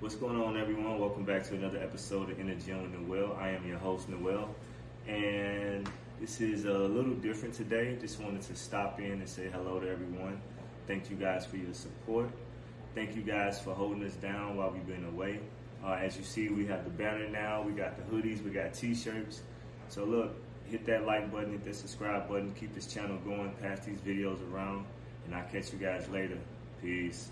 What's going on, everyone? Welcome back to another episode of In the Gym Noel. I am your host, Noel, and this is a little different today. Just wanted to stop in and say hello to everyone. Thank you guys for your support. Thank you guys for holding us down while we've been away. Uh, as you see, we have the banner now, we got the hoodies, we got t-shirts. So look, hit that like button, hit that subscribe button, keep this channel going, pass these videos around, and I'll catch you guys later. Peace.